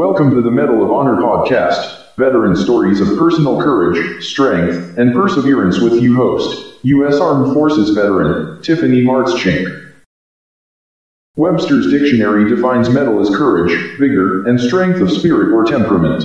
Welcome to the Mettle of Honor podcast, veteran stories of personal courage, strength, and perseverance with you host, U.S. Armed Forces veteran, Tiffany Martschink. Webster's dictionary defines mettle as courage, vigor, and strength of spirit or temperament.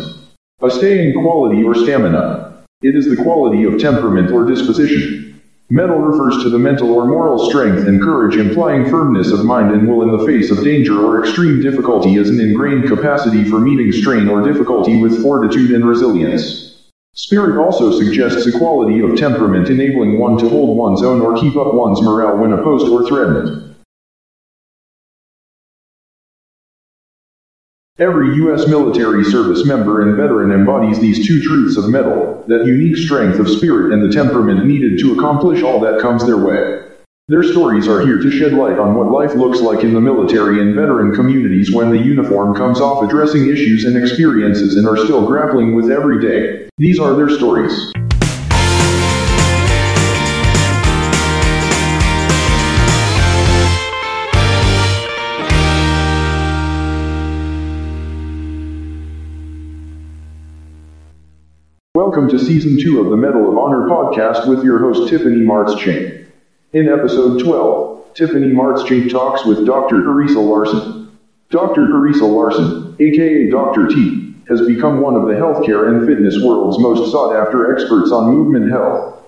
A staying quality or stamina. It is the quality of temperament or disposition. Mettle refers to the mental or moral strength and courage implying firmness of mind and will in the face of danger or extreme difficulty as an ingrained capacity for meeting strain or difficulty with fortitude and resilience. Spirit also suggests a quality of temperament enabling one to hold one's own or keep up one's morale when opposed or threatened. Every U.S. military service member and veteran embodies these two truths of mettle, that unique strength of spirit and the temperament needed to accomplish all that comes their way. Their stories are here to shed light on what life looks like in the military and veteran communities when the uniform comes off addressing issues and experiences and are still grappling with every day. These are their stories. Welcome to Season 2 of the Mettle of Honor podcast with your host Tiffany Martschink. In episode 12, Tiffany Martschink talks with Dr. Theresa Larson. Dr. Theresa Larson, aka Dr. T, has become one of the healthcare and fitness world's most sought after experts on movement health.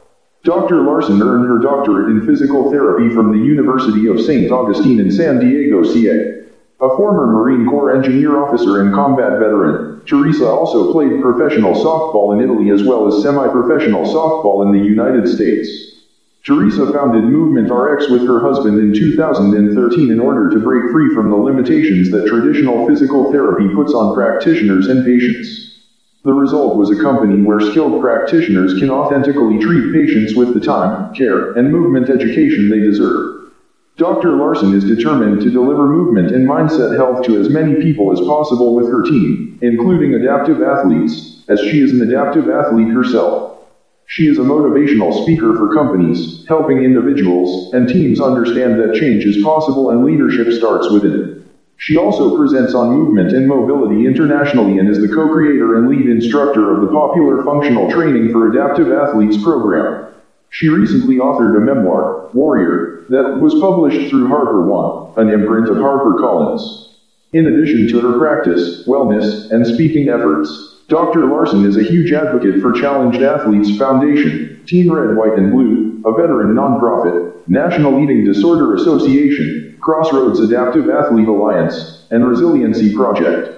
Dr. Larson earned her doctorate in physical therapy from the University of St. Augustine in San Diego, CA. A former Marine Corps engineer officer and combat veteran, Theresa also played professional softball in Italy as well as semi-professional softball in the United States. Theresa founded Movement RX with her husband in 2013 in order to break free from the limitations that traditional physical therapy puts on practitioners and patients. The result was a company where skilled practitioners can authentically treat patients with the time, care, and movement education they deserve. Dr. Larson is determined to deliver movement and mindset health to as many people as possible with her team, including adaptive athletes, as she is an adaptive athlete herself. She is a motivational speaker for companies, helping individuals and teams understand that change is possible and leadership starts within. She also presents on movement and mobility internationally and is the co-creator and lead instructor of the popular functional training for adaptive athletes program. She recently authored a memoir, Warrior, that was published through HarperOne, an imprint of HarperCollins. In addition to her practice, wellness, and speaking efforts, Dr. Larson is a huge advocate for Challenged Athletes Foundation, Team Red, White, and Blue, a veteran nonprofit, National Eating Disorder Association, Crossroads Adaptive Athlete Alliance, and Resiliency Project.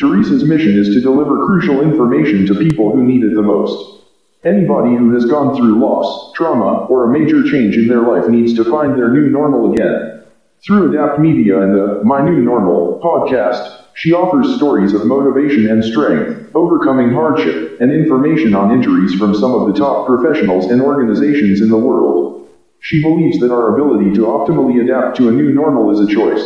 Theresa's mission is to deliver crucial information to people who need it the most. Anybody who has gone through loss, trauma, or a major change in their life needs to find their new normal again. Through Adapt Media and the My New Normal podcast, she offers stories of motivation and strength, overcoming hardship, and information on injuries from some of the top professionals and organizations in the world. She believes that our ability to optimally adapt to a new normal is a choice.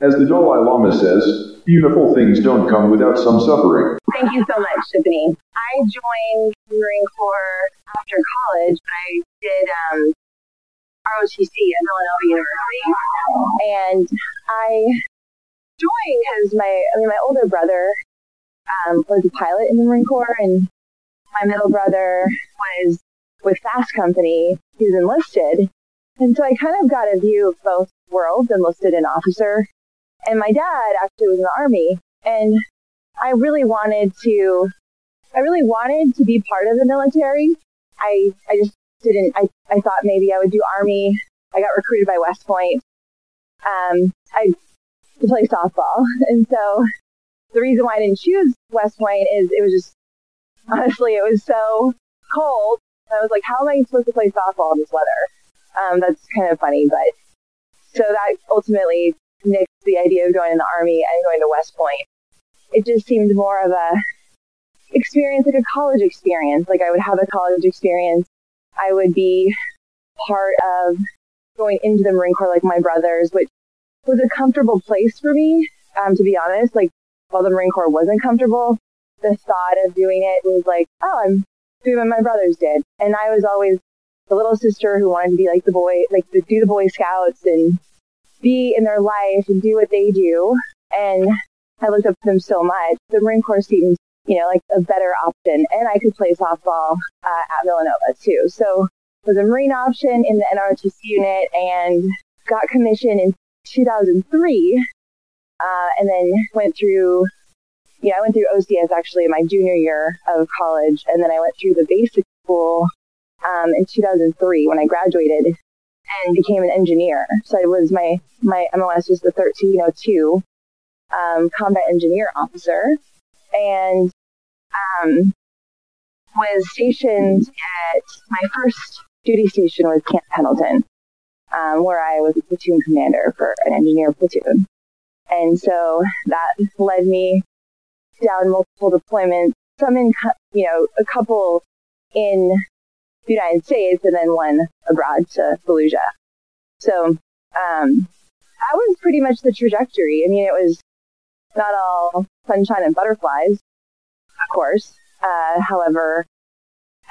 As the Dalai Lama says, beautiful things don't come without some suffering. Thank you so much, Tiffany. I joined the Marine Corps after college. I did um, ROTC at Villanova University, and I joined because my I mean my older brother um, was a pilot in the Marine Corps, and my middle brother was with Fast Company. He was enlisted, and so I kind of got a view of both worlds, enlisted and officer. And my dad actually was in the army, and I really wanted to, I really wanted to be part of the military. I, I just didn't, I, I thought maybe I would do army. I got recruited by West Point. Um, I, to play softball. And so the reason why I didn't choose West Point is it was just, honestly, it was so cold. I was like, how am I supposed to play softball in this weather? Um, that's kind of funny, but so that ultimately nixed the idea of joining the army and going to West Point it just seemed more of a experience, like a college experience. Like I would have a college experience. I would be part of going into the Marine Corps like my brothers, which was a comfortable place for me. Um, to be honest, like while the Marine Corps wasn't comfortable, the thought of doing it was like, oh, I'm doing what my brothers did. And I was always the little sister who wanted to be like the boy, like do the Boy Scouts and be in their life and do what they do. And I looked up to them so much. The Marine Corps seemed, you know, like a better option. And I could play softball uh, at Villanova too. So was a Marine option in the NROTC unit and got commissioned in 2003. Uh, and then went through, yeah, I went through OCS actually in my junior year of college. And then I went through the basic school um, in 2003 when I graduated and became an engineer. So it was my, my MOS was the 1302 um, combat engineer officer. And um, was stationed at my first duty station was Camp Pendleton, um, where I was a platoon commander for an engineer platoon. And so that led me down multiple deployments, some in, you know, a couple in United States and then one abroad to Fallujah. So, um, that was pretty much the trajectory. I mean, it was not all sunshine and butterflies, of course. Uh, however,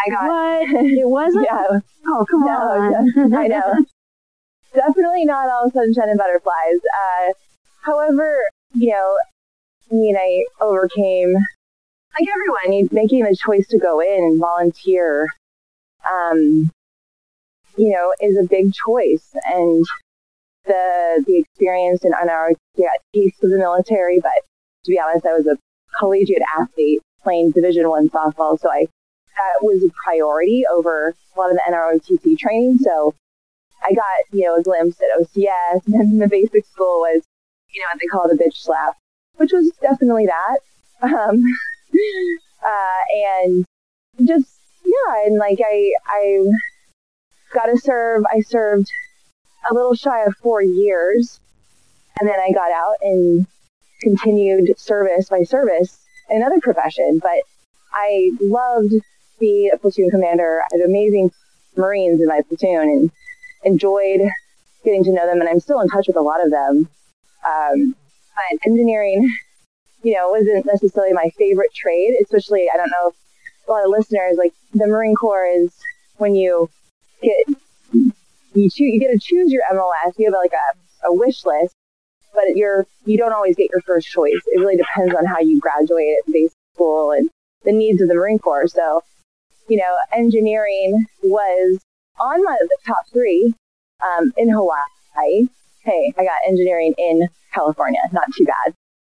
I got what it wasn't. yeah. Oh come no, on. I know. Definitely not all sunshine and butterflies. Uh, however, you know, I mean, I overcame like everyone. You making the choice to go in and volunteer. Um, you know, is a big choice, and the the experience and our yeah, taste of the military. But to be honest, I was a collegiate athlete playing Division One softball, so I that was a priority over a lot of the NROTC training. So I got, you know, a glimpse at OCS and then the basic school was, you know, what they call a bitch slap, which was definitely that. Um, uh, and just, yeah, and like I, I got to serve, I served a little shy of four years and then I got out and continued service by service in another profession, but I loved being a platoon commander. I had amazing Marines in my platoon and enjoyed getting to know them. And I'm still in touch with a lot of them. Um, but engineering, you know, wasn't necessarily my favorite trade, especially, I don't know if a lot of listeners, like the Marine Corps is when you get, you choose, you get to choose your MOS. You have like a, a wish list, but you're, you don't always get your first choice. It really depends on how you graduate at basic school and the needs of the Marine Corps. So you know, engineering was on my the top three um, in Hawaii. Hey, I got engineering in California. Not too bad.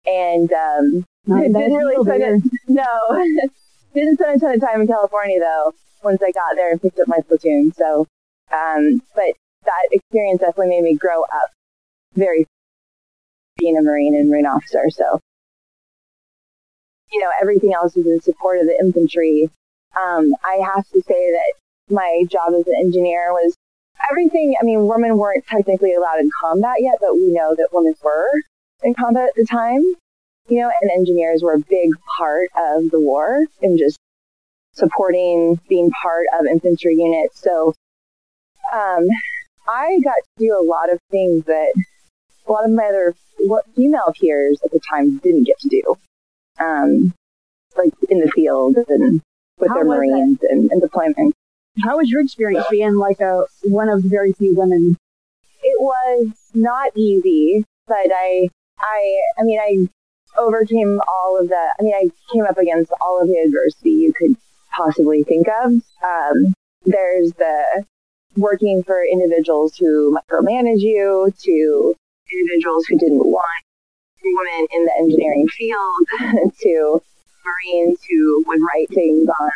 And um, didn't really it, no, didn't spend a ton of time in California though. Once I got there and picked up my platoon, so um, but that experience definitely made me grow up very being a Marine and Marine officer. So you know, everything else is in support of the infantry um, I have to say that my job as an engineer was everything. I mean, women weren't technically allowed in combat yet, but we know that women were in combat at the time, you know, and engineers were a big part of the war and just supporting being part of infantry units. So, um, I got to do a lot of things that a lot of my other female peers at the time didn't get to do. Um, like in the field and with How their Marines and, and deployment. How was your experience being like a one of the very few women? It was not easy, but I, I, I mean, I overcame all of the. I mean, I came up against all of the adversity you could possibly think of. Um, there's the working for individuals who micromanage you, to individuals who didn't want women in the engineering field, to Marines who would write things on,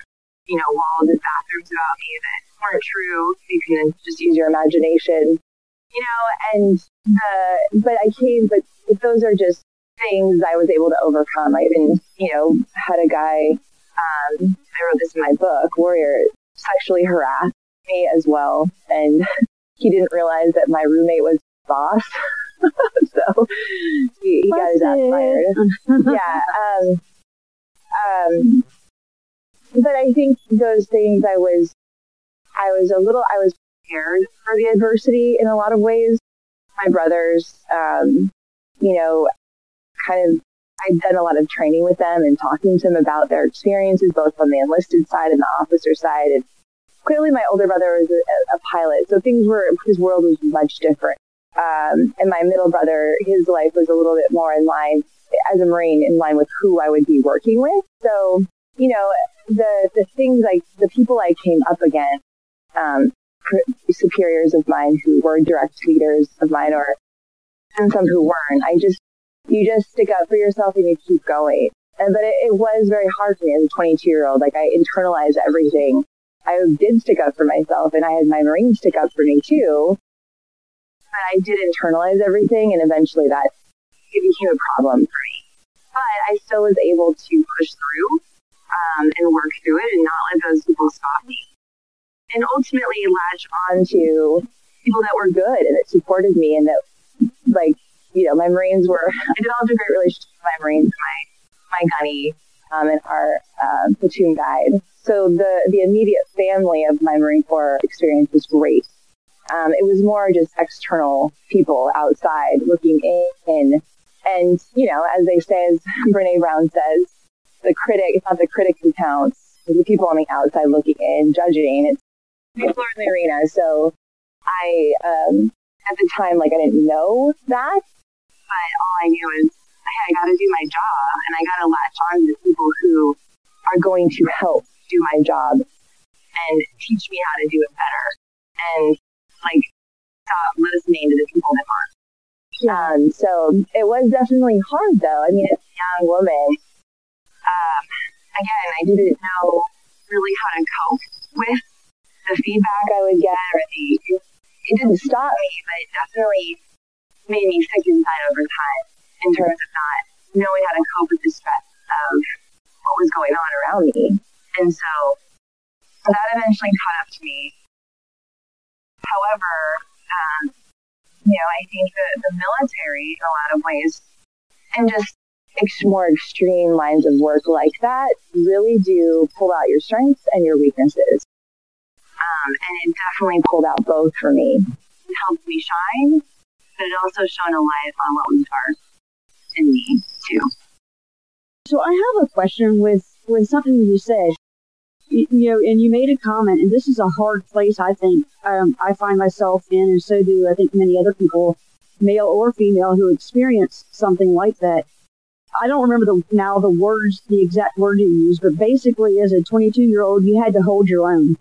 you know, walls and bathrooms about me that weren't true. You can just use your imagination, you know, and, uh, but I came, but those are just things I was able to overcome. I even, you know, had a guy, um, I wrote this in my book, Warrior, sexually harassed me as well. And he didn't realize that my roommate was boss. so he, he got his ass fired. yeah. Um, um, but I think those things I was, I was a little, I was prepared for the adversity in a lot of ways. My brothers, um, you know, kind of, I've done a lot of training with them and talking to them about their experiences, both on the enlisted side and the officer side. And clearly my older brother was a, a pilot, so things were, his world was much different Um, and my middle brother, his life was a little bit more in line as a Marine, in line with who I would be working with. So, you know, the the things like the people I came up against, um, superiors of mine who were direct leaders of mine, or and some who weren't. I just you just stick up for yourself and you keep going. And, but it, it was very hard for me as a 22 year old. Like I internalized everything. I did stick up for myself, and I had my Marines stick up for me too. But I did internalize everything, and eventually that it became a problem for me. But I still was able to push through um, and work through it and not let those people stop me. And ultimately latch on to people that were good and that supported me and that, like, you know, my Marines were, I developed a great relationship with my Marines, my, my gunny, um, and our uh, platoon guide. So the, the immediate family of my Marine Corps experience was great. Um, it was more just external people outside looking in. And, you know, as they say, as Brene Brown says, the critic, it's not the critic who counts, it's the people on the outside looking in, judging. It's people in the arena. So I, um, at the time, like, I didn't know that, but all I knew is, hey, I got to do my job and I got to latch on to people who are going to help do my job and teach me how to do it better. And like stop listening to the people that aren't. Um, so it was definitely hard though. I mean, as a young woman, um, again, I didn't know really how to cope with the feedback I would get or the, it didn't stop me, but it definitely made me sick inside over time in terms of not knowing how to cope with the stress of what was going on around me. And so that eventually caught up to me. However, um, you know, I think that the military, in a lot of ways, and just ex- more extreme lines of work like that, really do pull out your strengths and your weaknesses. Um, and it definitely pulled out both for me. It helped me shine, but it also shone a light on what was dark in me too. So I have a question with with something you said you, know, and you made a comment, and this is a hard place, I think, um, I find myself in, and so do I think many other people, male or female, who experience something like that. I don't remember the, now the words, the exact word you used, but basically, as a 22 year old, you had to hold your own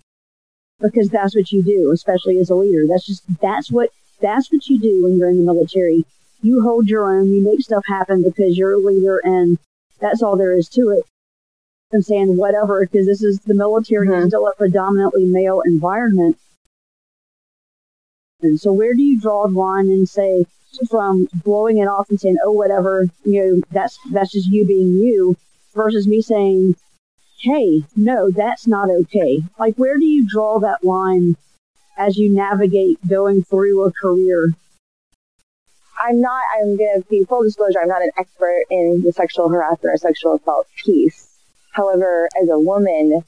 because that's what you do, especially as a leader. That's just, that's what, that's what you do when you're in the military. You hold your own, you make stuff happen because you're a leader, and that's all there is to it and saying whatever, because this is the military mm-hmm. is still a predominantly male environment. And so where do you draw the line and say from blowing it off and saying, oh, whatever, you know, that's, that's just you being you versus me saying, hey, no, that's not okay. Like, where do you draw that line as you navigate going through a career? I'm not, I'm going to be full disclosure, I'm not an expert in the sexual harassment or sexual assault piece. However, as a woman,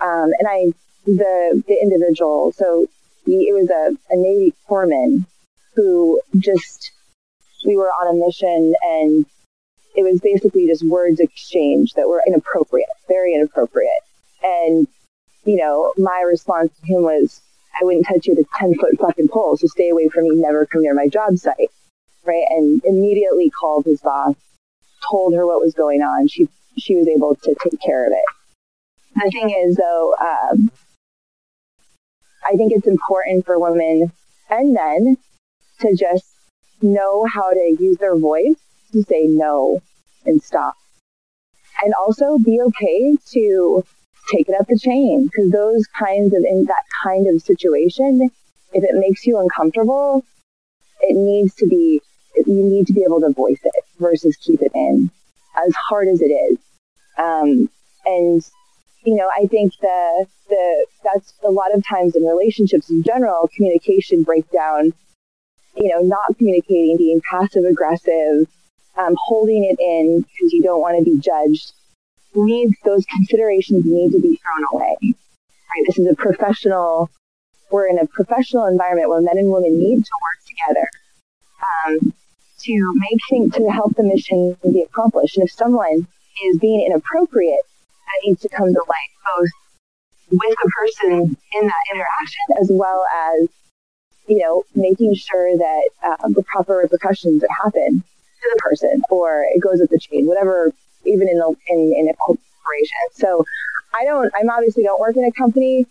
um, and I, the, the individual, so he, it was a, a Navy corpsman who just, we were on a mission and it was basically just words exchanged that were inappropriate, very inappropriate. And, you know, my response to him was, I wouldn't touch you with a 10 foot fucking pole, so stay away from me, never come near my job site. Right. And immediately called his boss, told her what was going on. She she was able to take care of it. The thing is, though, um, I think it's important for women and men to just know how to use their voice to say no and stop. And also be okay to take it up the chain because those kinds of, in that kind of situation, if it makes you uncomfortable, it needs to be, you need to be able to voice it versus keep it in as hard as it is. Um, and you know, I think the the that's a lot of times in relationships in general, communication breakdown. You know, not communicating, being passive aggressive, um, holding it in because you don't want to be judged. Needs those considerations need to be thrown away. Right? This is a professional. We're in a professional environment where men and women need to work together um, to make things to help the mission be accomplished. And if someone is being inappropriate, that needs to come to light both with the person in that interaction as well as you know, making sure that uh, the proper repercussions happen to the person or it goes up the chain, whatever, even in, the, in, in a corporation. So I don't, I'm obviously don't work in a company.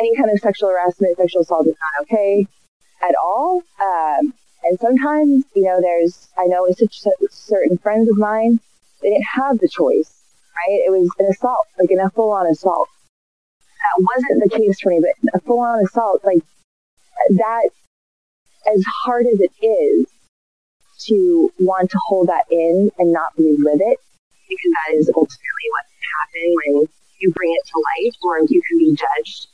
Any kind of sexual harassment, sexual assault is not okay at all. Um, and sometimes, you know, there's, I know with such certain friends of mine, they didn't have the choice, right? It was an assault, like in a full on assault. That wasn't the case for me, but a full on assault, like that, as hard as it is to want to hold that in and not relive it, because that is ultimately what can happen when you bring it to light or you can be judged.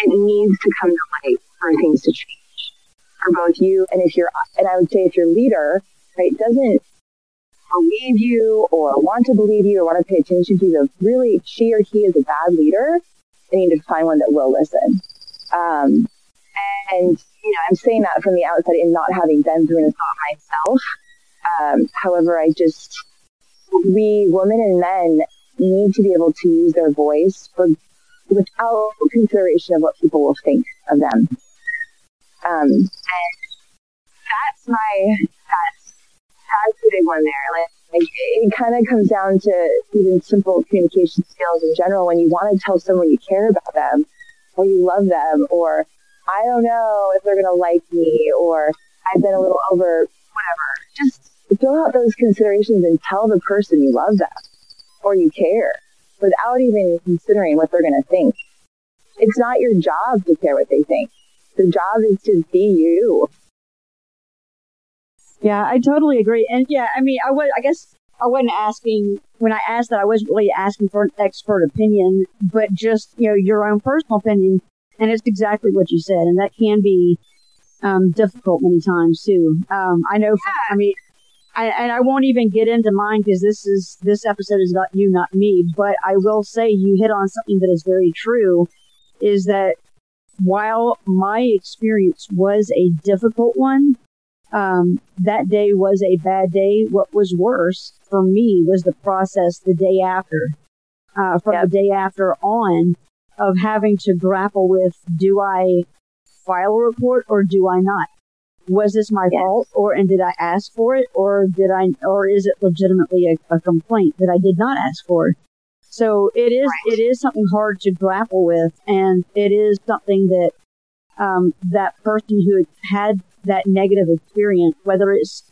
It needs to come to light for things to change for both you and if you're, and I would say if your leader, right, doesn't believe you or want to believe you or want to pay attention to you, really she or he is a bad leader, they need to find one that will listen. Um, and, you know, I'm saying that from the outside and not having been through assault myself. Um, however, I just, we women and men need to be able to use their voice for, without consideration of what people will think of them. Um, and that's my, that's, that's the big one there. Like, like it kind of comes down to even simple communication skills in general. When you want to tell someone you care about them or you love them or I don't know if they're to like me or I've been a little over whatever. Just fill out those considerations and tell the person you love them or you care without even considering what they're going to think. It's not your job to care what they think. The job is to be you. Yeah, I totally agree. And yeah, I mean, I was, I guess I wasn't asking, when I asked that, I wasn't really asking for an expert opinion, but just, you know, your own personal opinion. And it's exactly what you said. And that can be um, difficult many times too. Um, I know, yeah. I mean, I, and I won't even get into mine because this is, this episode is about you, not me. But I will say you hit on something that is very true is that while my experience was a difficult one, um, that day was a bad day. What was worse for me was the process the day after, uh, from yep. the day after on of having to grapple with, do I file a report or do I not? Was this my yes. fault or, and did I ask for it or did I, or is it legitimately a, a complaint that I did not ask for? So it is, right. it is something hard to grapple with and it is something that, um, that person who had that negative experience, whether it's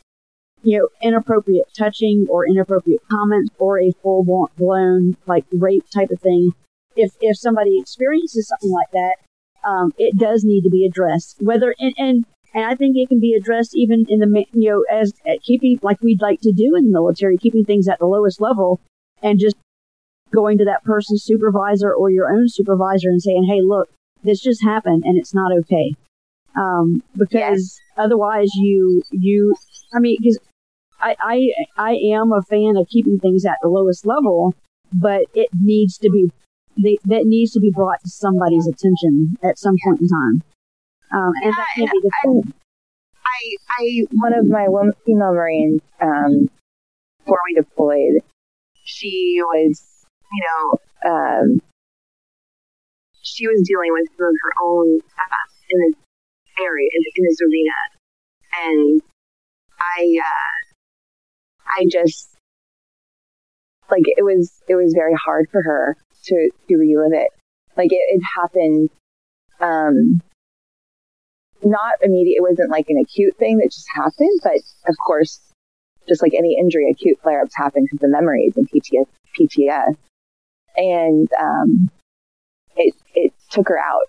you know, inappropriate touching or inappropriate comments or a full blown like rape type of thing. If, if somebody experiences something like that, um, it does need to be addressed. Whether, and, and, and I think it can be addressed even in the, you know, as keeping, like we'd like to do in the military, keeping things at the lowest level and just going to that person's supervisor or your own supervisor and saying, Hey, look, this just happened and it's not okay. Um, because yes. otherwise you, you, I mean, because I, I, I am a fan of keeping things at the lowest level, but it needs to be, they, that needs to be brought to somebody's attention at some point in time. Um, and yeah, be I, I, one of my female Marines, um, before we deployed, she was, you know, um, she was dealing with some of her own stuff in this area, in, in this arena. And I, uh, I just like it was it was very hard for her to to relive it. Like it, it happened um not immediate it wasn't like an acute thing that just happened, but of course just like any injury, acute flare ups happen because of memories and PTS PTS. And um it it took her out.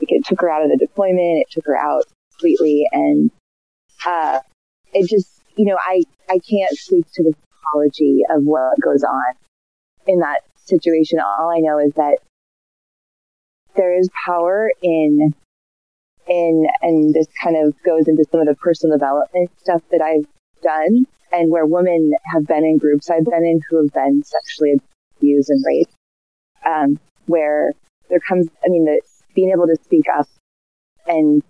Like it took her out of the deployment, it took her out completely and uh it just you know, I, I can't speak to the psychology of what goes on in that situation. All I know is that there is power in, in, and this kind of goes into some of the personal development stuff that I've done and where women have been in groups I've been in who have been sexually abused and raped, um, where there comes, I mean, the, being able to speak up and,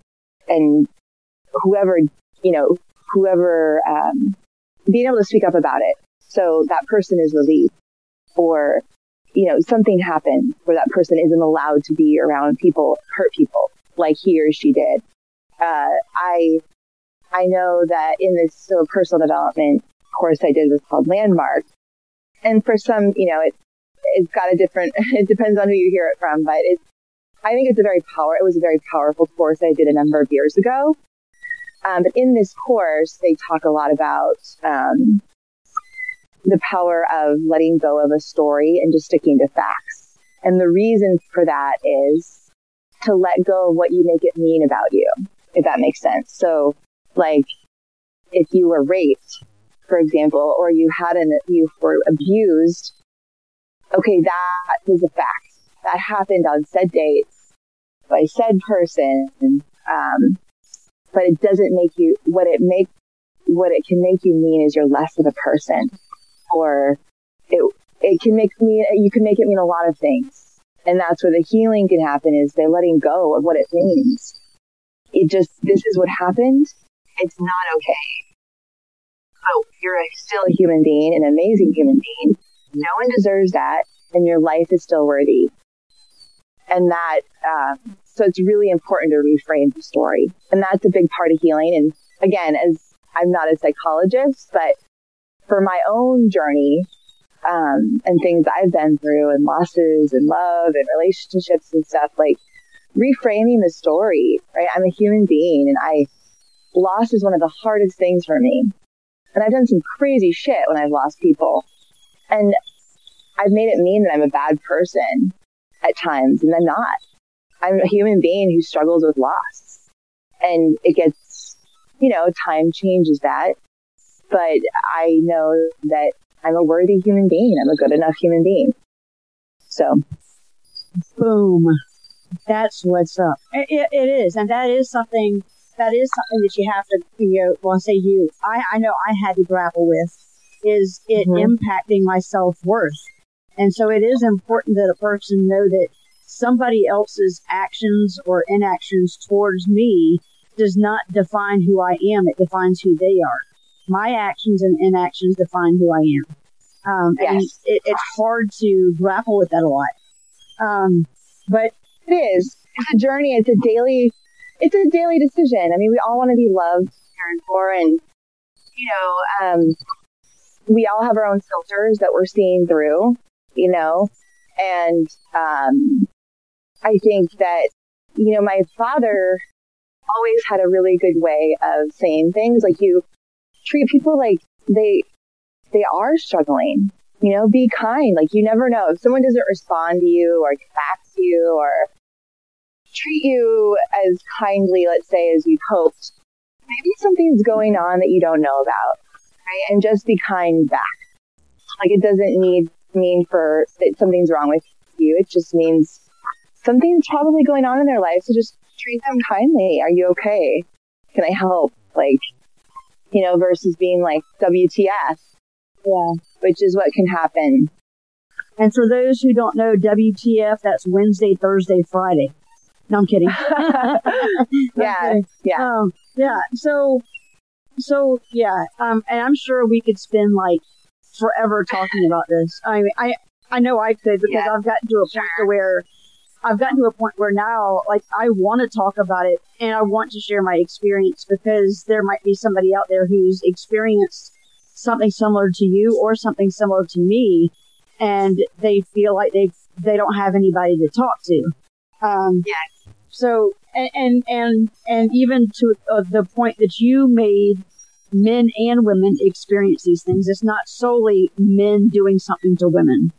and whoever, you know, whoever, um, being able to speak up about it. So that person is released or, you know, something happens where that person isn't allowed to be around people, hurt people like he or she did. uh, I I know that in this so personal development course I did was called Landmark, and for some, you know, it it's got a different. It depends on who you hear it from, but it's. I think it's a very power. It was a very powerful course I did a number of years ago. Um, but in this course, they talk a lot about um, the power of letting go of a story and just sticking to facts. And the reason for that is to let go of what you make it mean about you, if that makes sense. So, like, if you were raped, for example, or you had an, you were abused, okay, that is a fact. That happened on said dates by said person. Um, but it doesn't make you, what it make, what it can make you mean is you're less of a person or it, it can make me, you can make it mean a lot of things. And that's where the healing can happen is they're letting go of what it means. It just, this is what happened. It's not okay. So you're a, still a human being, an amazing human being. No one deserves that, and your life is still worthy. And that, uh, so it's really important to reframe the story. And that's a big part of healing. And again, as I'm not a psychologist, but for my own journey, um, and things I've been through and losses and love and relationships and stuff, like reframing the story, right? I'm a human being and I, loss is one of the hardest things for me. And I've done some crazy shit when I've lost people. And I've made it mean that I'm a bad person at times, and I'm not. I'm a human being who struggles with loss. And it gets, you know, time changes that. But I know that I'm a worthy human being. I'm a good enough human being. So. Boom. That's what's up. It, it is. And that is something that is something that you have to, you know, well, say you, I, I know I had to grapple with is it mm-hmm. impacting my self worth. And so it is important that a person know that somebody else's actions or inactions towards me does not define who I am. It defines who they are. My actions and inactions define who I am. Um, yes. And it, it's hard to grapple with that a lot. Um, but it is. It's a journey. It's a daily it's a daily decision. I mean, we all want to be loved, cared for, and you know, um, we all have our own filters that we're seeing through, you know, and um, I think that you know, my father always had a really good way of saying things like you treat people like they they are struggling. You know, be kind. Like you never know if someone doesn't respond to you or back you or treat you as kindly, let's say, as you'd hoped, maybe something's going on that you don't know about, right? And just be kind back. Like it doesn't need mean for that something's wrong with you. It just means something's probably going on in their life. So just treat them kindly. Are you okay? Can I help? Like, you know, versus being like WTF. Yeah. Which is what can happen. And for those who don't know WTF, that's Wednesday, Thursday, Friday. No, I'm kidding. yeah, yeah, um, yeah. So, so yeah, um, and I'm sure we could spend like forever talking about this. I mean, I I know I could because yeah. I've gotten to a point sure. where I've gotten to a point where now, like, I want to talk about it and I want to share my experience because there might be somebody out there who's experienced something similar to you or something similar to me, and they feel like they they don't have anybody to talk to. Um, yes. So and and and, and even to uh, the point that you made, men and women experience these things. It's not solely men doing something to women.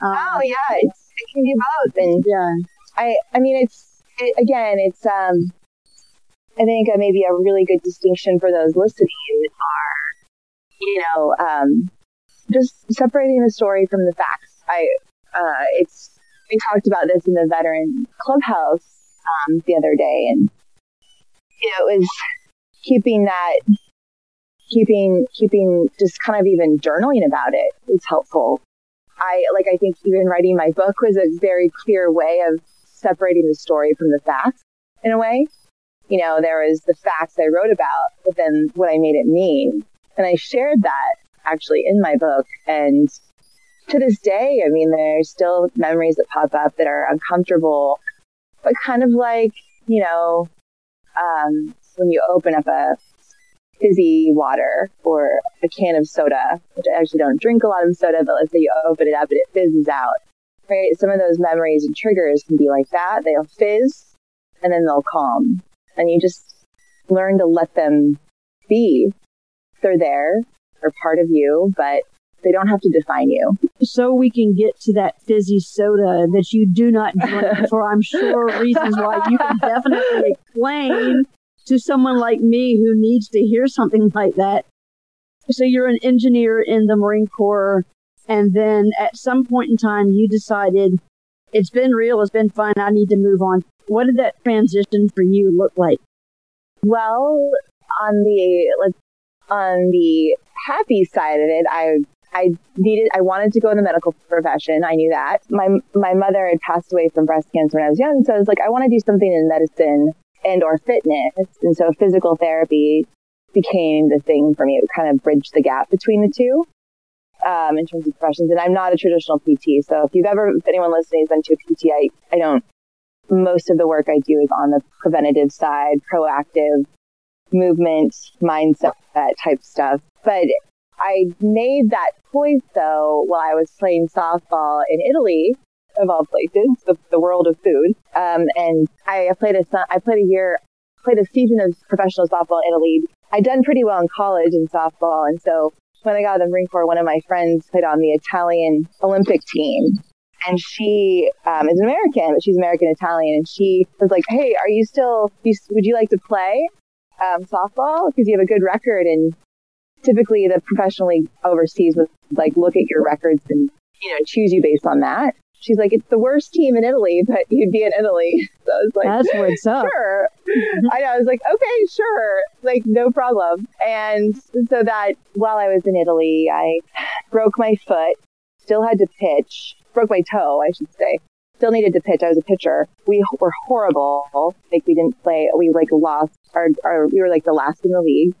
Um, oh yeah, it's, it can be both. And yeah, I I mean it's it, again it's um I think maybe a really good distinction for those listening are you know um just separating the story from the facts. I uh, it's we talked about this in the veteran clubhouse um, the other day, and you know, it was keeping that, keeping, keeping, just kind of even journaling about it is helpful. I like, I think even writing my book was a very clear way of separating the story from the facts in a way. You know, there was the facts I wrote about, but then what I made it mean. And I shared that actually in my book. And to this day, I mean, there's still memories that pop up that are uncomfortable, but kind of like, you know, um, when you open up a fizzy water or a can of soda, which I actually don't drink a lot of soda, but let's say you open it up and it fizzes out. Right? Some of those memories and triggers can be like that. They'll fizz and then they'll calm. And you just learn to let them be. They're there. They're part of you, but they don't have to define you. So we can get to that fizzy soda that you do not drink for, I'm sure, reasons why you can definitely explain to someone like me who needs to hear something like that. So you're an engineer in the Marine Corps, and then at some point in time you decided it's been real, it's been fun, I need to move on. What did that transition for you look like? Well, on the like on the happy side of it, I I needed, I wanted to go in the medical profession. I knew that. My, my mother had passed away from breast cancer when I was young. So I was like, I want to do something in medicine and or fitness. And so physical therapy became the thing for me. It kind of bridged the gap between the two. Um, in terms of professions, and I'm not a traditional PT. So if you've ever, if anyone listening has been to a PT, I, I don't, most of the work I do is on the preventative side, proactive movement, mindset, type stuff. But I made that choice though while I was playing softball in Italy, of all places, the, the world of food. Um, and I played a I played a year, played a season of professional softball in Italy. I'd done pretty well in college in softball, and so when I got out the Marine Corps, one of my friends played on the Italian Olympic team. And she um, is American, but she's American Italian. And she was like, "Hey, are you still? Would you like to play um, softball? Because you have a good record and typically the professional league overseas would like look at your records and you know choose you based on that. She's like, it's the worst team in Italy, but you'd be in Italy. So I was like, that's what's up. Sure. I know. I was like, okay, sure, like no problem. And so that while I was in Italy, I broke my foot, still had to pitch, broke my toe, I should say. Still needed to pitch. I was a pitcher. We were horrible. Like we didn't play. We like lost our, our we were like the last in the league.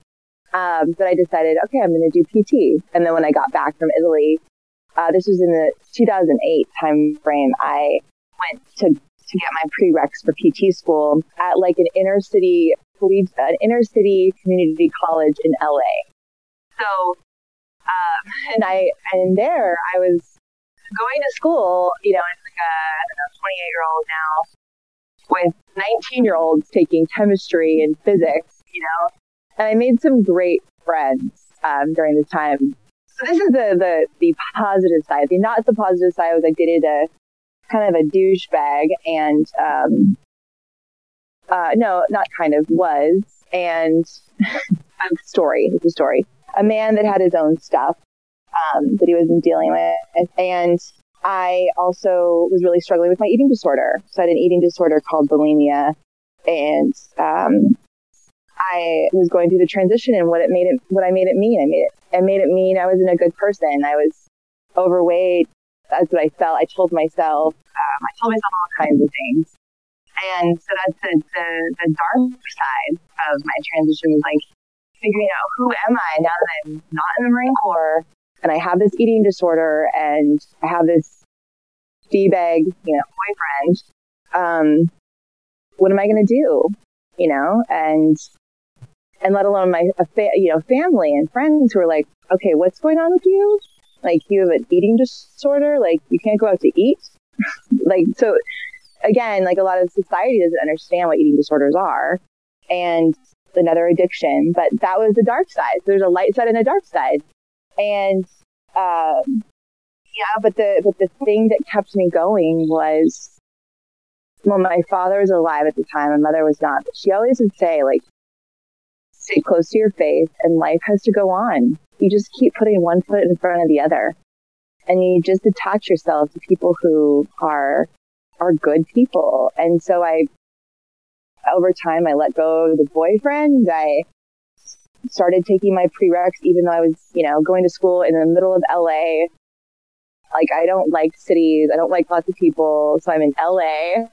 Um, but I decided, okay, I'm going to do PT. And then when I got back from Italy, uh, this was in the 2008 time frame, I went to, to get my prereqs for PT school at like an inner city, an inner city community college in LA. So, um, and I, and there I was going to school, you know, as like a, I don't know, 28 year old now with 19 year olds taking chemistry and physics, you know, and I made some great friends um, during this time. So this is the, the the positive side. The not so positive side was I dated a kind of a douchebag, and um, uh, no, not kind of was, and a story. It's a story. A man that had his own stuff um, that he wasn't dealing with, and I also was really struggling with my eating disorder. So I had an eating disorder called bulimia, and um, I was going through the transition and what it made it, what I made it mean. I made it, I made it mean I wasn't a good person. I was overweight. That's what I felt. I told myself, um, I told myself all kinds of things. And so that's the, the, the dark side of my transition was like figuring out who am I now that I'm not in the Marine Corps and I have this eating disorder and I have this D-bag, you know, boyfriend. Um, what am I going to do? You know, and and let alone my you know family and friends who are like, okay, what's going on with you? Like you have an eating disorder, like you can't go out to eat, like so. Again, like a lot of society doesn't understand what eating disorders are, and another addiction. But that was the dark side. There's a light side and a dark side, and um, yeah. But the but the thing that kept me going was well, my father was alive at the time, my mother was not. But she always would say, like, stay close to your faith and life has to go on. You just keep putting one foot in front of the other. And you just attach yourself to people who are are good people. And so I over time I let go of the boyfriend. I started taking my prereqs even though I was, you know, going to school in the middle of LA. Like I don't like cities. I don't like lots of people. So I'm in LA.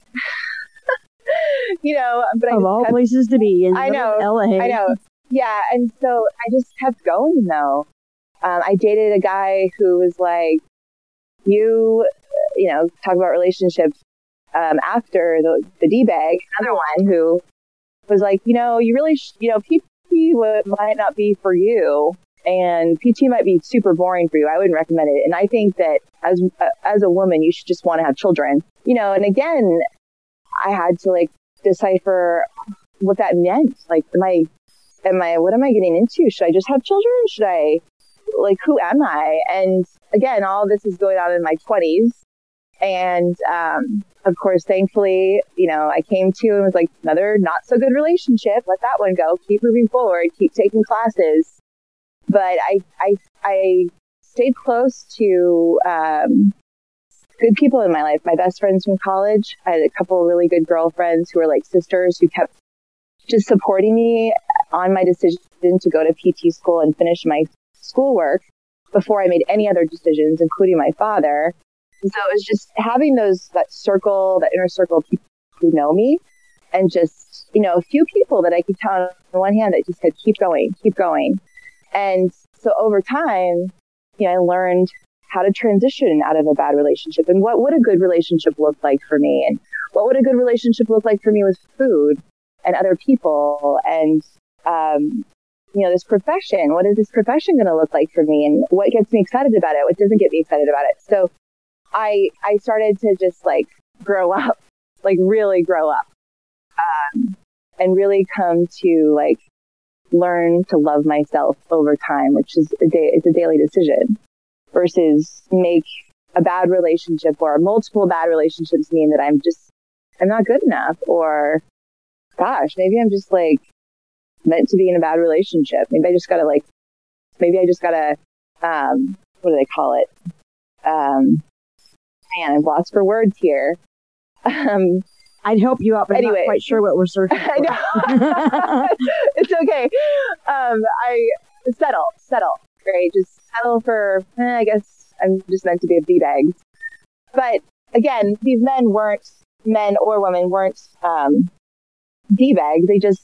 you know, but of all kept, places to be in I know, LA. I know. Yeah, and so I just kept going though. Um, I dated a guy who was like, you, you know, talk about relationships. Um, after the the d bag, another one who was like, you know, you really, sh- you know, PT would, might not be for you and PT might be super boring for you. I wouldn't recommend it. And I think that as uh, as a woman, you should just want to have children. You know, and again, I had to like decipher what that meant. Like, am I, am I, what am I getting into? Should I just have children? Should I, like, who am I? And again, all this is going on in my twenties. And, um, of course, thankfully, you know, I came to and was like, another not so good relationship. Let that one go. Keep moving forward. Keep taking classes but I, I, I stayed close to, um, good people in my life. My best friends from college. I had a couple of really good girlfriends who were like sisters who kept just supporting me on my decision to go to PT school and finish my schoolwork before I made any other decisions, including my father. So it was just having those, that circle, that inner circle of people who know me and just, you know, a few people that I could count on one hand that just said, keep going, keep going. And so over time, you know, I learned how to transition out of a bad relationship and what would a good relationship look like for me and what would a good relationship look like for me with food and other people and, um, you know, this profession. What is this profession going to look like for me and what gets me excited about it? What doesn't get me excited about it? So I, I started to just like grow up, like really grow up, um, and really come to like learn to love myself over time, which is a day, it's a daily decision versus make a bad relationship or multiple bad relationships mean that I'm just, I'm not good enough or gosh, maybe I'm just like meant to be in a bad relationship. Maybe I just gotta like, maybe I just gotta, um, what do they call it? Um, man, I've lost for words here. Um, I'd help you out, but anyway, I'm not quite sure what we're searching for. I know. it's okay. Um, I settle, settle, right? Just for, eh, I guess I'm just meant to be a b bag. But again, these men weren't, men or women weren't, um, D-bags. They just,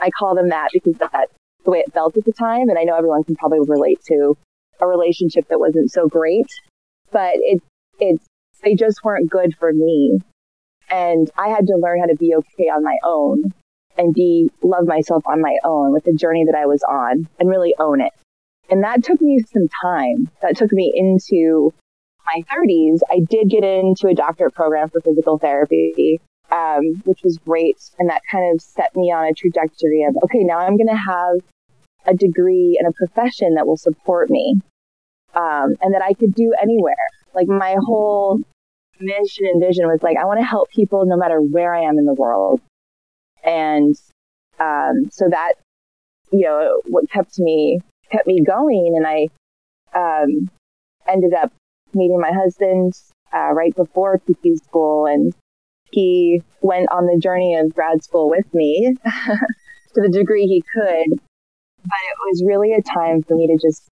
I call them that because that's the way it felt at the time. And I know everyone can probably relate to a relationship that wasn't so great, but it, it's, they just weren't good for me. And I had to learn how to be okay on my own and be, love myself on my own with the journey that I was on and really own it. And that took me some time. That took me into my 30s. I did get into a doctorate program for physical therapy, um, which was great. And that kind of set me on a trajectory of, okay, now I'm going to have a degree and a profession that will support me. Um, and that I could do anywhere. Like my whole mission and vision was like, I want to help people no matter where I am in the world. And, um, so that, you know, what kept me, kept me going. And I, um, ended up meeting my husband, uh, right before PT school and he went on the journey of grad school with me to the degree he could. But it was really a time for me to just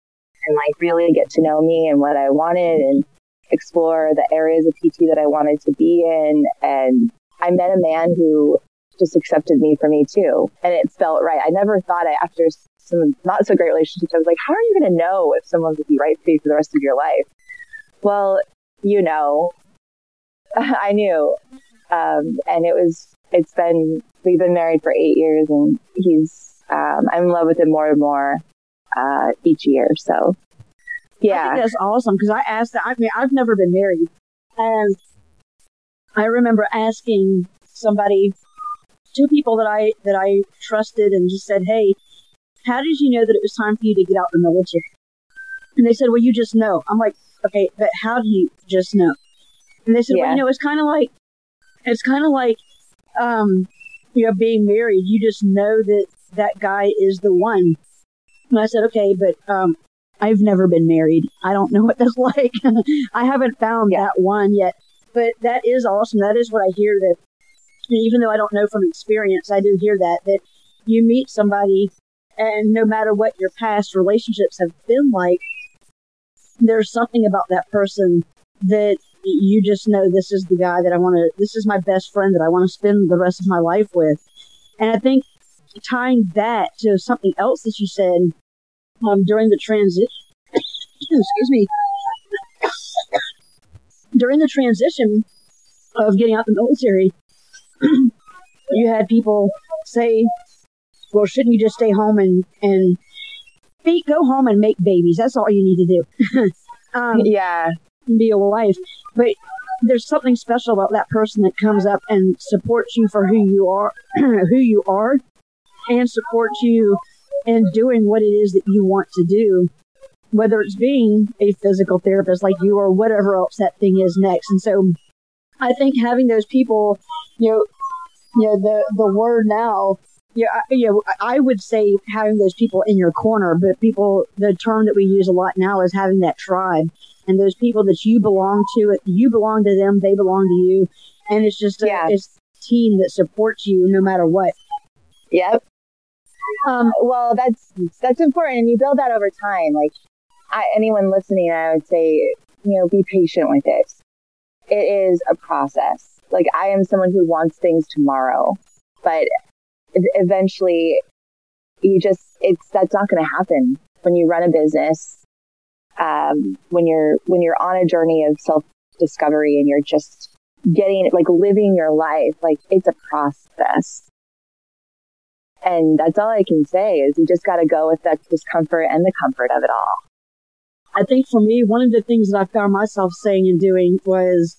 and like really get to know me and what I wanted and explore the areas of PT that I wanted to be in. And I met a man who just accepted me for me too. And it felt right. I never thought I, after some not so great relationships, I was like, how are you going to know if someone's going to be right for you for the rest of your life? Well, you know, I knew. Um, and it was, it's been, we've been married for eight years and he's, um, I'm in love with him more and more, uh, each year. So yeah. that's awesome because I asked that. I mean, I've never been married. And I remember asking somebody, two people that I, that I trusted and just said, Hey, how did you know that it was time for you to get out of the military? And they said, well, you just know. I'm like, okay, but how do you just know? And they said, yeah. well, you know, it's kind of like, it's kind of like, um, you know, being married. You just know that that guy is the one. And I said, okay, but, um, I've never been married. I don't know what that's like. I haven't found yeah. that one yet. But that is awesome. That is what I hear that even though I don't know from experience, I do hear that that you meet somebody and no matter what your past relationships have been like, there's something about that person that you just know this is the guy that I want to, this is my best friend that I want to spend the rest of my life with. And I think tying that to something else that you said um, during the transition. excuse me. during the transition of getting out the military, you had people say, well, shouldn't you just stay home and, and be, go home and make babies? That's all you need to do. um, yeah. Be a wife. But there's something special about that person that comes up and supports you for who you are, who you are, and supports you in doing what it is that you want to do, whether it's being a physical therapist like you or whatever else that thing is next. And so I think having those people, you know, you know, the, the word now, yeah, you know, I would say having those people in your corner, but people, the term that we use a lot now is having that tribe and those people that you belong to, you belong to them, they belong to you. And it's just a, it's a team that supports you no matter what. Yep. Um, well, that's, that's important. And you build that over time. Like I, anyone listening, I would say, you know, be patient with it. It is a process. Like I am someone who wants things tomorrow, but eventually you just, it's, that's not going to happen when you run a business. Um, when you're, when you're on a journey of self discovery and you're just getting, like living your life, like it's a process. And that's all I can say is you just got to go with that discomfort and the comfort of it all. I think for me, one of the things that I found myself saying and doing was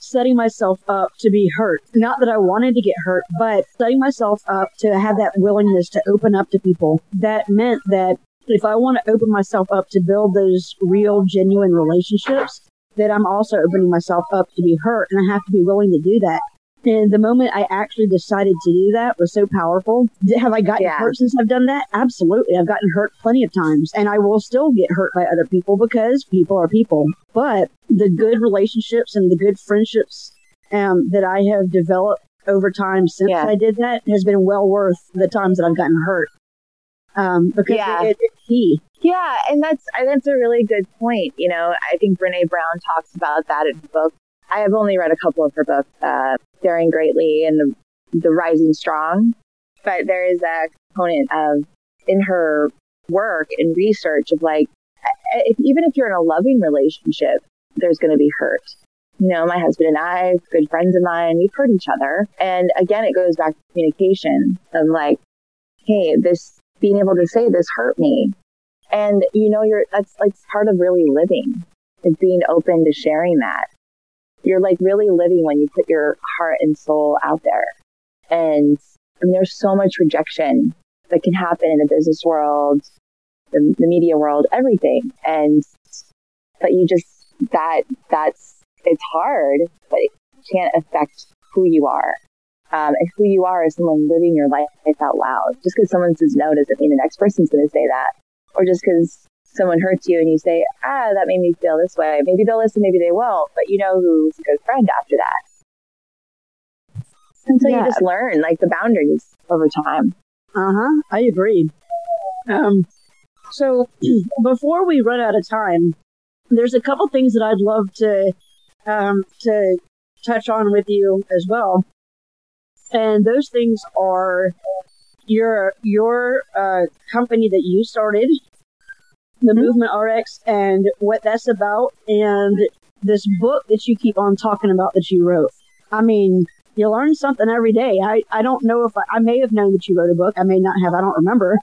setting myself up to be hurt. Not that I wanted to get hurt, but setting myself up to have that willingness to open up to people. That meant that if I want to open myself up to build those real, genuine relationships, that I'm also opening myself up to be hurt and I have to be willing to do that. And the moment I actually decided to do that was so powerful. Have I gotten yeah. hurt since I've done that? Absolutely. I've gotten hurt plenty of times and I will still get hurt by other people because people are people. But the good relationships and the good friendships um, that I have developed over time since yeah. I did that has been well worth the times that I've gotten hurt. Um, because yeah. it, it's key. Yeah, and that's that's a really good point. You know, I think Brene Brown talks about that in the book I have only read a couple of her books, uh, Daring Greatly and the, the Rising Strong, but there is a component of in her work and research of like, if, even if you're in a loving relationship, there's going to be hurt. You know, my husband and I, good friends of mine, we've hurt each other. And again, it goes back to communication of like, hey, this being able to say this hurt me. And you know, you're, that's like part of really living is being open to sharing that you're like really living when you put your heart and soul out there. And I mean, there's so much rejection that can happen in the business world, the, the media world, everything. And, but you just, that, that's, it's hard, but it can't affect who you are. Um, and who you are is someone living your life out loud. Just because someone says no doesn't mean the next person's going to say that. Or just because someone hurts you and you say, ah, that made me feel this way. Maybe they'll listen, maybe they won't, but you know who's a good friend after that. And so yeah. you just learn like the boundaries over time. Uh huh. I agree. Um, so before we run out of time, there's a couple things that I'd love to um, to touch on with you as well, and those things are your your uh, company that you started the mm-hmm. Movement RX and what that's about, and this book that you keep on talking about that you wrote. I mean, you learn something every day. I, I don't know if I, I may have known that you wrote a book. I may not have. I don't remember.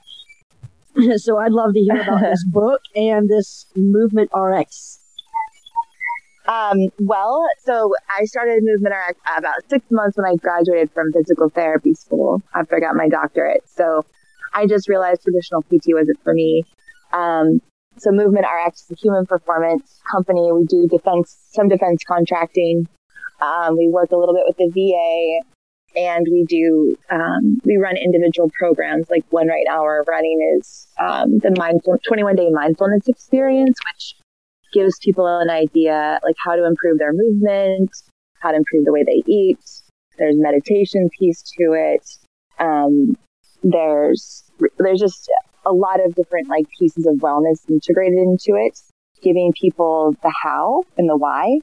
so I'd love to hear about this book and this Movement RX. Um, well, so I started Movement RX about six months when I graduated from physical therapy school after I got my doctorate. So I just realized traditional PT wasn't for me. Um, so Movement RX is a human performance company. We do defense, some defense contracting. Um, we work a little bit with the VA and we do, um, we run individual programs. Like one right now we're running is, um, the mindful, 21 day mindfulness experience, which gives people an idea like how to improve their movement, how to improve the way they eat. There's meditation piece to it. Um, there's, there's just a lot of different like pieces of wellness integrated into it, giving people the how and the why.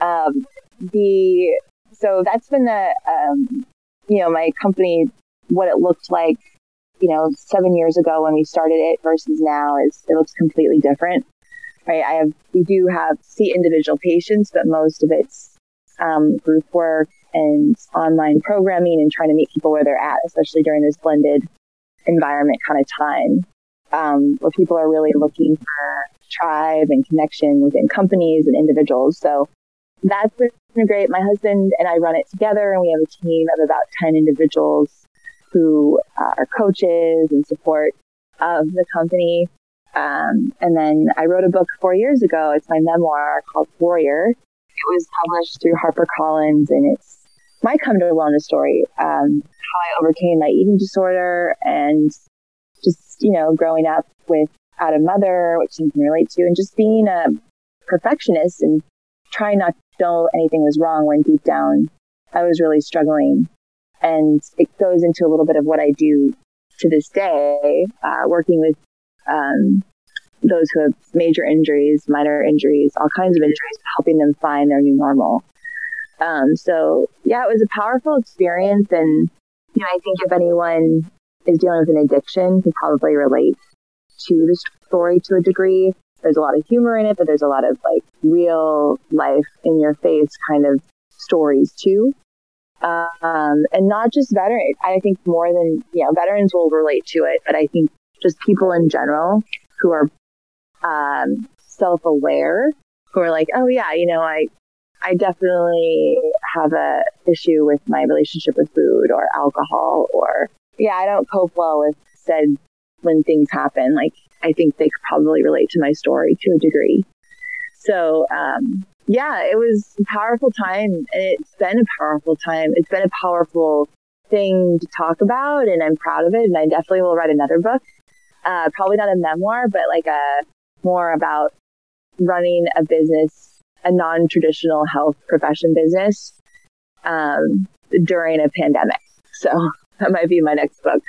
Um, the so that's been the um, you know my company what it looked like you know seven years ago when we started it versus now is it looks completely different right i have we do have see individual patients but most of it's um, group work and online programming and trying to meet people where they're at, especially during this blended environment kind of time, um, where people are really looking for tribe and connection within companies and individuals. So that's been great. My husband and I run it together, and we have a team of about 10 individuals who uh, are coaches and support of the company. Um, and then I wrote a book four years ago. It's my memoir called Warrior. It was published through HarperCollins, and it's my come to wellness story. Um, how I overcame my eating disorder and just, you know, growing up without a mother, which you can relate to, and just being a perfectionist and trying not to know anything was wrong when deep down I was really struggling. And it goes into a little bit of what I do to this day, uh, working with um, those who have major injuries, minor injuries, all kinds of injuries, helping them find their new normal. Um, so yeah, it was a powerful experience, and you know, I think if anyone is dealing with an addiction, can probably relate to the story to a degree. There's a lot of humor in it, but there's a lot of like real life in your face kind of stories too. Um, and not just veterans. I think more than, you know, veterans will relate to it, but I think just people in general who are, um, self-aware, who are like, oh yeah, you know, I, I definitely have a issue with my relationship with food or alcohol or, yeah, I don't cope well with said when things happen. Like, I think they could probably relate to my story to a degree. So, um, yeah, it was a powerful time and it's been a powerful time. It's been a powerful thing to talk about and I'm proud of it. And I definitely will write another book. Uh, probably not a memoir, but like a more about running a business, a non-traditional health profession business, um, during a pandemic. So that might be my next book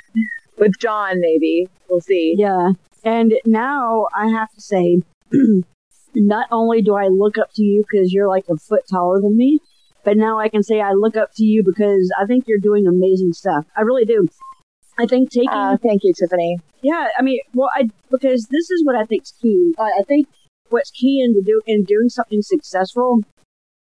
with John, maybe. We'll see. Yeah. And now I have to say, not only do I look up to you because you're like a foot taller than me, but now I can say I look up to you because I think you're doing amazing stuff. I really do. I think taking. Uh, thank you, Tiffany. Yeah, I mean, well, I because this is what I think's key. Uh, I think what's key into do in doing something successful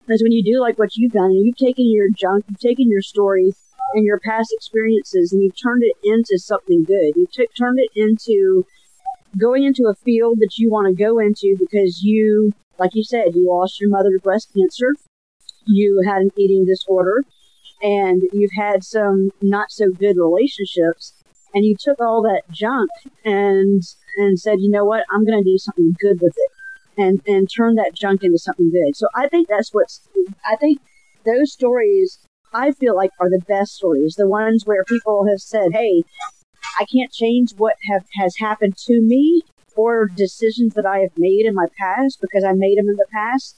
is when you do like what you've done, and you've taken your junk, you've taken your stories and your past experiences, and you've turned it into something good. You've t- turned it into going into a field that you want to go into because you, like you said, you lost your mother to breast cancer, you had an eating disorder, and you've had some not so good relationships, and you took all that junk and and said, you know what, I'm going to do something good with it, and and turn that junk into something good. So I think that's what's. I think those stories I feel like are the best stories, the ones where people have said, "Hey, I can't change what have has happened to me or decisions that I have made in my past because I made them in the past,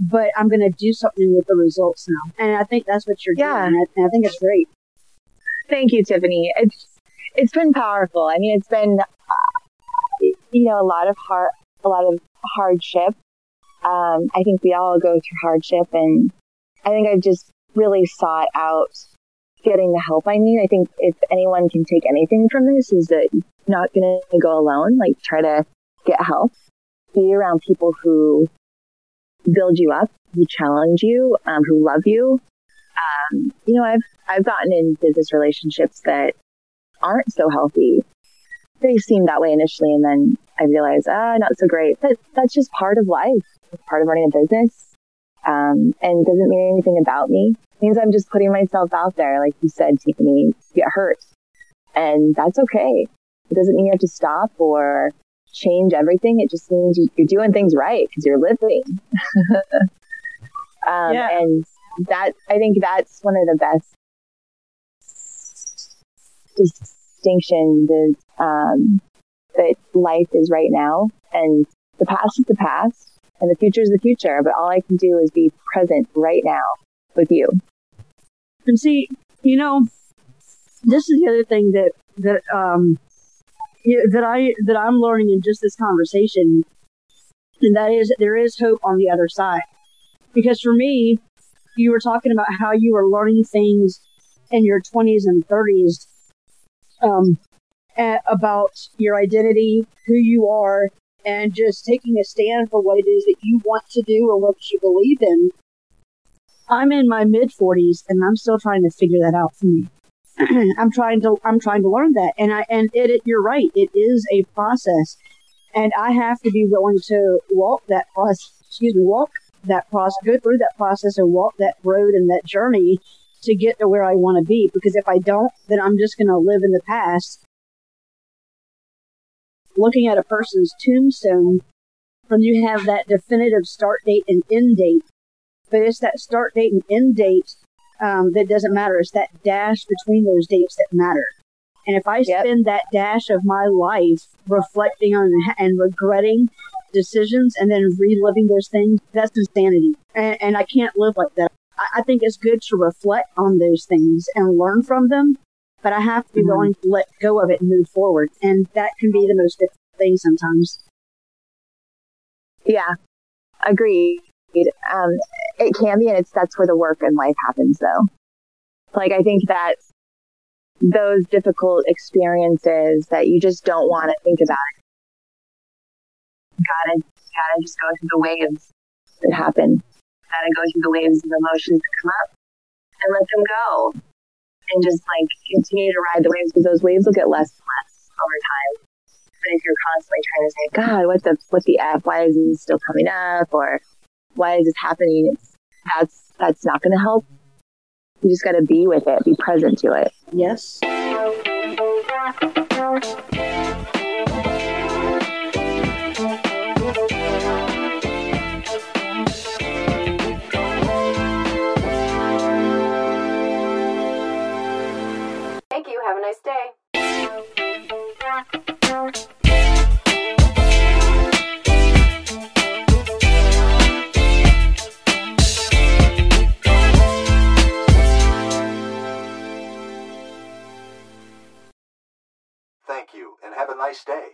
but I'm going to do something with the results now." And I think that's what you're yeah. doing. And I think it's great. Thank you, Tiffany. It's it's been powerful. I mean, it's been you know a lot of hard a lot of hardship. Um, I think we all go through hardship, and I think I've just really sought out getting the help I need. I think if anyone can take anything from this is that you're not going to go alone. Like try to get help. Be around people who build you up, who challenge you, um, who love you. Um, you know, I've I've gotten in business relationships that aren't so healthy. They seem that way initially, and then I realize, ah, not so great. But that's just part of life. It's part of running a business um, and doesn't mean anything about me. It means I'm just putting myself out there, like you said, Tiffany, get hurt. And that's okay. It doesn't mean you have to stop or change everything. It just means you're doing things right because you're living. um, yeah. And that, I think that's one of the best distinctions is, um, that life is right now and the past is the past and the future is the future, but all I can do is be present right now with you. And see, you know, this is the other thing that that um that I that I'm learning in just this conversation, and that is there is hope on the other side. Because for me, you were talking about how you were learning things in your 20s and 30s um, about your identity, who you are, and just taking a stand for what it is that you want to do or what you believe in. I'm in my mid 40s and I'm still trying to figure that out for me. I'm trying to I'm trying to learn that, and I and it, it you're right. It is a process, and I have to be willing to walk that process. Excuse me, walk that process, go through that process, and walk that road and that journey to get to where I want to be. Because if I don't, then I'm just going to live in the past. Looking at a person's tombstone, when you have that definitive start date and end date, but it's that start date and end date um, that doesn't matter. It's that dash between those dates that matter. And if I yep. spend that dash of my life reflecting on and regretting decisions and then reliving those things, that's insanity. And, and I can't live like that. I, I, think it's good to reflect on those things and learn from them, but I have to be mm-hmm. willing to let go of it and move forward. And that can be the most difficult thing sometimes. Yeah, agreed. Um, it can be, and it's that's where the work in life happens, though. Like I think that those difficult experiences that you just don't want to think about. Gotta, gotta just go through the waves that happen. Gotta go through the waves of emotions that come up and let them go. And just like continue to ride the waves because those waves will get less and less over time. But if you're constantly trying to say, God, what the, what the F? Why is this still coming up? Or why is this happening? It's, that's that's not going to help. You just got to be with it, be present to it. Yes. Have a nice day. Thank you, and have a nice day.